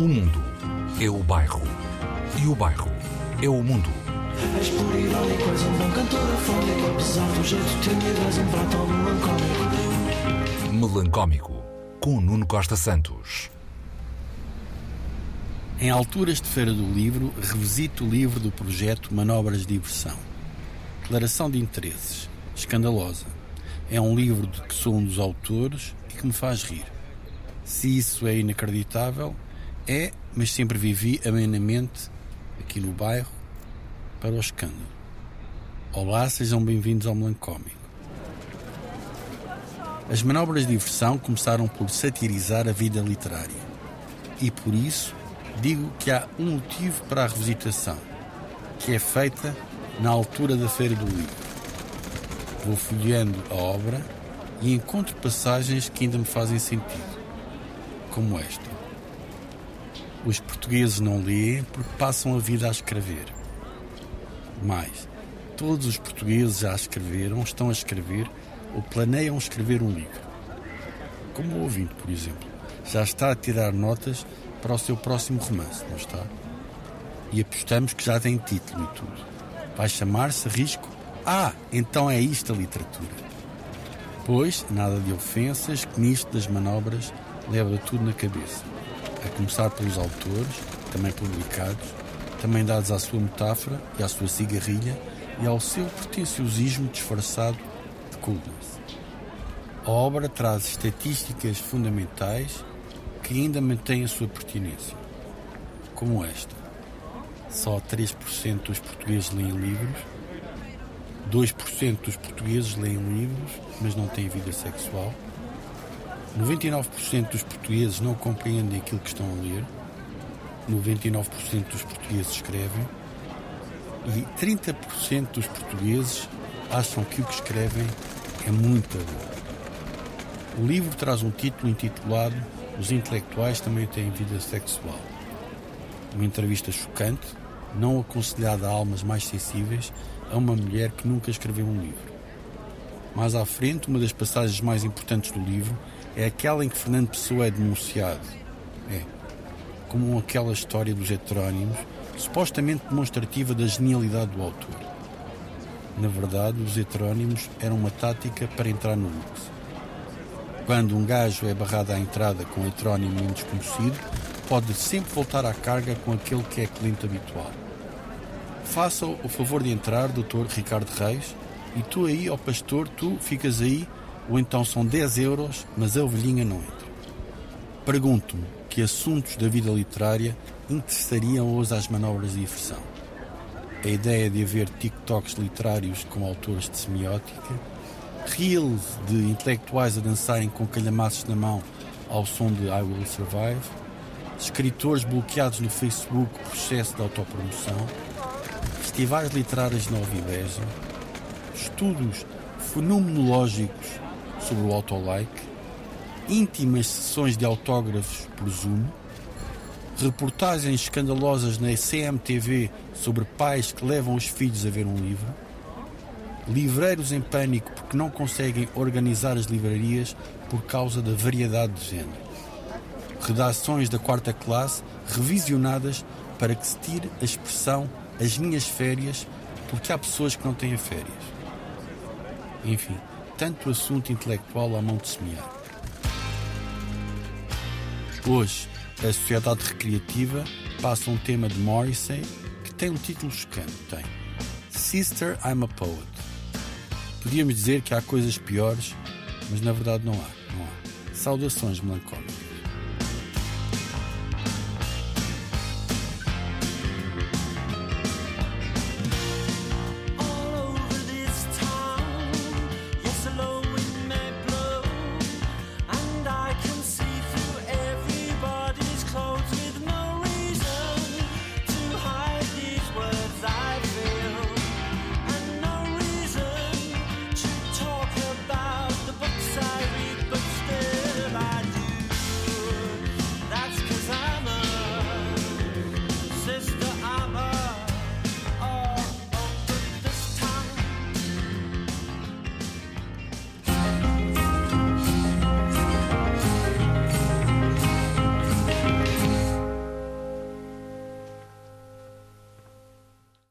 O mundo é o bairro. E o bairro é o mundo. És por irónico, és um bom cantor afónico Apesar do jeito tímido, és um prato melancólico Melancómico, com Nuno Costa Santos. Em alturas de Feira do Livro, revisito o livro do projeto Manobras de Diversão. Declaração de interesses. Escandalosa. É um livro de que sou um dos autores e que me faz rir. Se isso é inacreditável, é, mas sempre vivi amenamente aqui no bairro para o escândalo. Olá, sejam bem-vindos ao Melancómico. As manobras de diversão começaram por satirizar a vida literária. E por isso digo que há um motivo para a revisitação, que é feita na altura da Feira do Livro. Vou folheando a obra e encontro passagens que ainda me fazem sentido, como esta. Os portugueses não leem porque passam a vida a escrever. Mais, todos os portugueses já escreveram, estão a escrever ou planeiam escrever um livro. Como o ouvinte, por exemplo, já está a tirar notas para o seu próximo romance, não está? E apostamos que já tem título e tudo. Vai chamar-se Risco. Ah, então é isto a literatura. Pois, nada de ofensas, que nisto das manobras leva tudo na cabeça. A começar pelos autores, também publicados, também dados à sua metáfora e à sua cigarrilha e ao seu pretenciosismo disfarçado de coolness. A obra traz estatísticas fundamentais que ainda mantêm a sua pertinência, como esta. Só 3% dos portugueses leem livros, 2% dos portugueses leem livros, mas não têm vida sexual, 99% dos portugueses não compreendem aquilo que estão a ler, 99% dos portugueses escrevem e 30% dos portugueses acham que o que escrevem é muito bom. O livro traz um título intitulado Os intelectuais também têm vida sexual. Uma entrevista chocante, não aconselhada a almas mais sensíveis, a uma mulher que nunca escreveu um livro. Mais à frente, uma das passagens mais importantes do livro é aquela em que Fernando Pessoa é denunciado. É, como aquela história dos heterónimos, supostamente demonstrativa da genialidade do autor. Na verdade, os heterónimos eram uma tática para entrar no luxo. Quando um gajo é barrado à entrada com um heterónimo desconhecido, pode sempre voltar à carga com aquele que é cliente habitual. Faça o favor de entrar, Dr. Ricardo Reis, e tu aí, ó pastor, tu ficas aí, ou então são 10 euros, mas a ovelhinha não entra. Pergunto-me que assuntos da vida literária interessariam hoje às manobras de diversão. A ideia de haver TikToks literários com autores de semiótica, reels de intelectuais a dançarem com calhamaços na mão ao som de I Will Survive, escritores bloqueados no Facebook por excesso de autopromoção, festivais literários Nova Ibeja, estudos fenomenológicos sobre o autolike, íntimas sessões de autógrafos Zoom, reportagens escandalosas na CMTV sobre pais que levam os filhos a ver um livro, livreiros em pânico porque não conseguem organizar as livrarias por causa da variedade de género, redações da quarta classe revisionadas para que se tire a expressão as minhas férias porque há pessoas que não têm férias. Enfim, tanto assunto intelectual à mão de semear. Hoje, a Sociedade Recreativa passa um tema de Morrissey que tem um título chocante. Tem Sister, I'm a Poet. Podíamos dizer que há coisas piores, mas na verdade não há. Não há. Saudações melancólicas.